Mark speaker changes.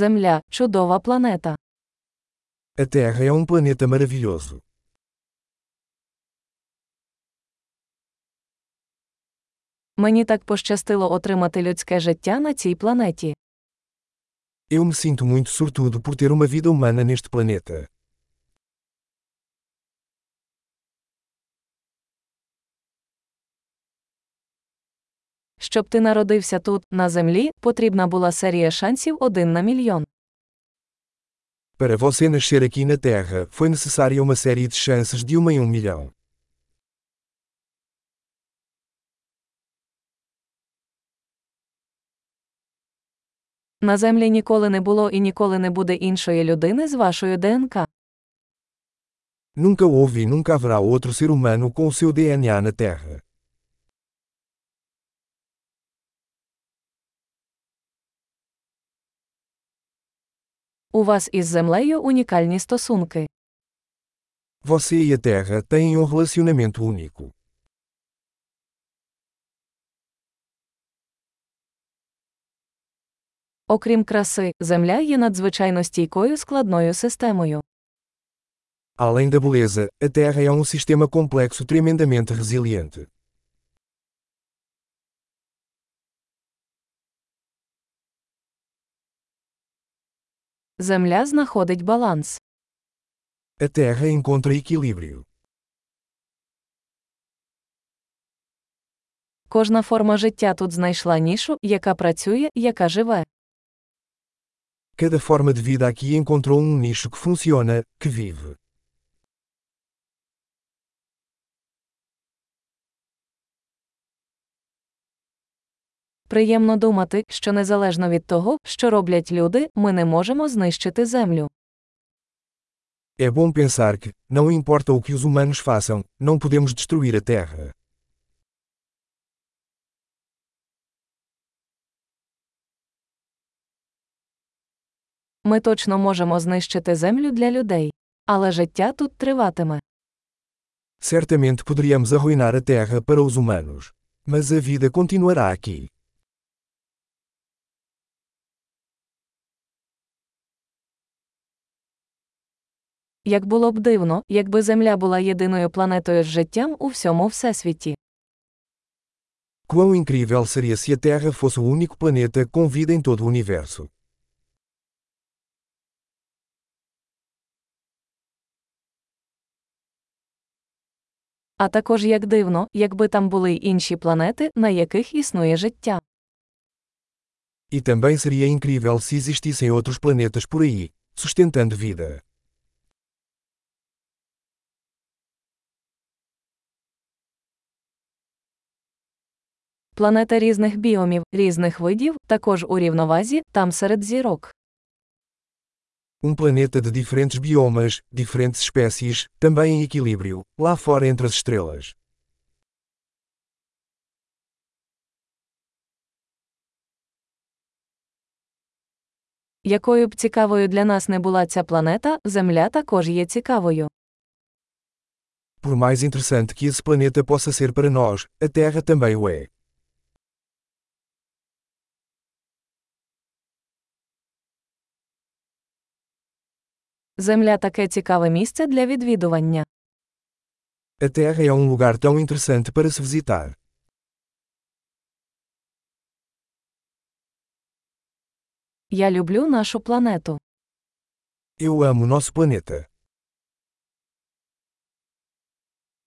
Speaker 1: Земля чудова планета.
Speaker 2: A Terra é um planeta maravilhoso.
Speaker 1: Мені так пощастило отримати людське життя на цій планеті.
Speaker 2: Eu me sinto muito sortudo por ter uma vida humana neste planeta.
Speaker 1: Щоб ти народився тут, на землі, потрібна була серія шансів один на мільйон.
Speaker 2: Para você nascer aqui na Terra, foi necessária uma série de chances de uma em um milhão.
Speaker 1: На землі ніколи не було і ніколи не буде іншої людини з вашою ДНК.
Speaker 2: Nunca houve e nunca haverá outro ser humano com o seu DNA na Terra.
Speaker 1: У вас із землею унікальні стосунки.
Speaker 2: Você e a Terra têm um relacionamento único.
Speaker 1: Окрім краси, земля є надзвичайно стійкою складною системою.
Speaker 2: Além da beleza, a Terra é um sistema complexo tremendamente resiliente.
Speaker 1: Земля знаходить баланс.
Speaker 2: A Terra encontra equilíbrio.
Speaker 1: Кожна форма життя тут знайшла нішу, яка працює, яка живе.
Speaker 2: Cada forma de vida aqui encontrou um nicho que funciona, que vive.
Speaker 1: Приємно думати, що незалежно від того, що роблять люди, ми не можемо знищити землю.
Speaker 2: É bom pensar que, não importa o que os humanos façam, não podemos destruir a Terra.
Speaker 1: Ми точно можемо знищити землю для людей. Але життя тут триватиме.
Speaker 2: Certamente poderíamos arruinar a Terra para os humanos. Mas a vida continuará aqui.
Speaker 1: Як було б дивно, якби Земля була єдиною планетою з життям у всьому всесвіті.
Speaker 2: Quão incrível seria se a Terra fosse o único planeta com vida em todo o universo.
Speaker 1: А також як дивно, якби там були й інші планети, на яких існує життя.
Speaker 2: E também seria incrível se existissem outros planetas por aí, sustentando vida.
Speaker 1: Планета різних біомів, різних видів, також у рівновазі, там серед зірок.
Speaker 2: Um planeta de diferentes biomas, diferentes espécies, também em equilíbrio, lá fora entre as estrelas.
Speaker 1: Якою б цікавою для нас не була ця планета, Земля також є цікавою.
Speaker 2: Por mais interessante que esse planeta possa ser para nós, a Terra também o é.
Speaker 1: Земля таке цікаве місце для відвідування.
Speaker 2: A Terra é um lugar tão interessante para se visitar.
Speaker 1: Я люблю нашу планету.
Speaker 2: Eu amo nosso planeta.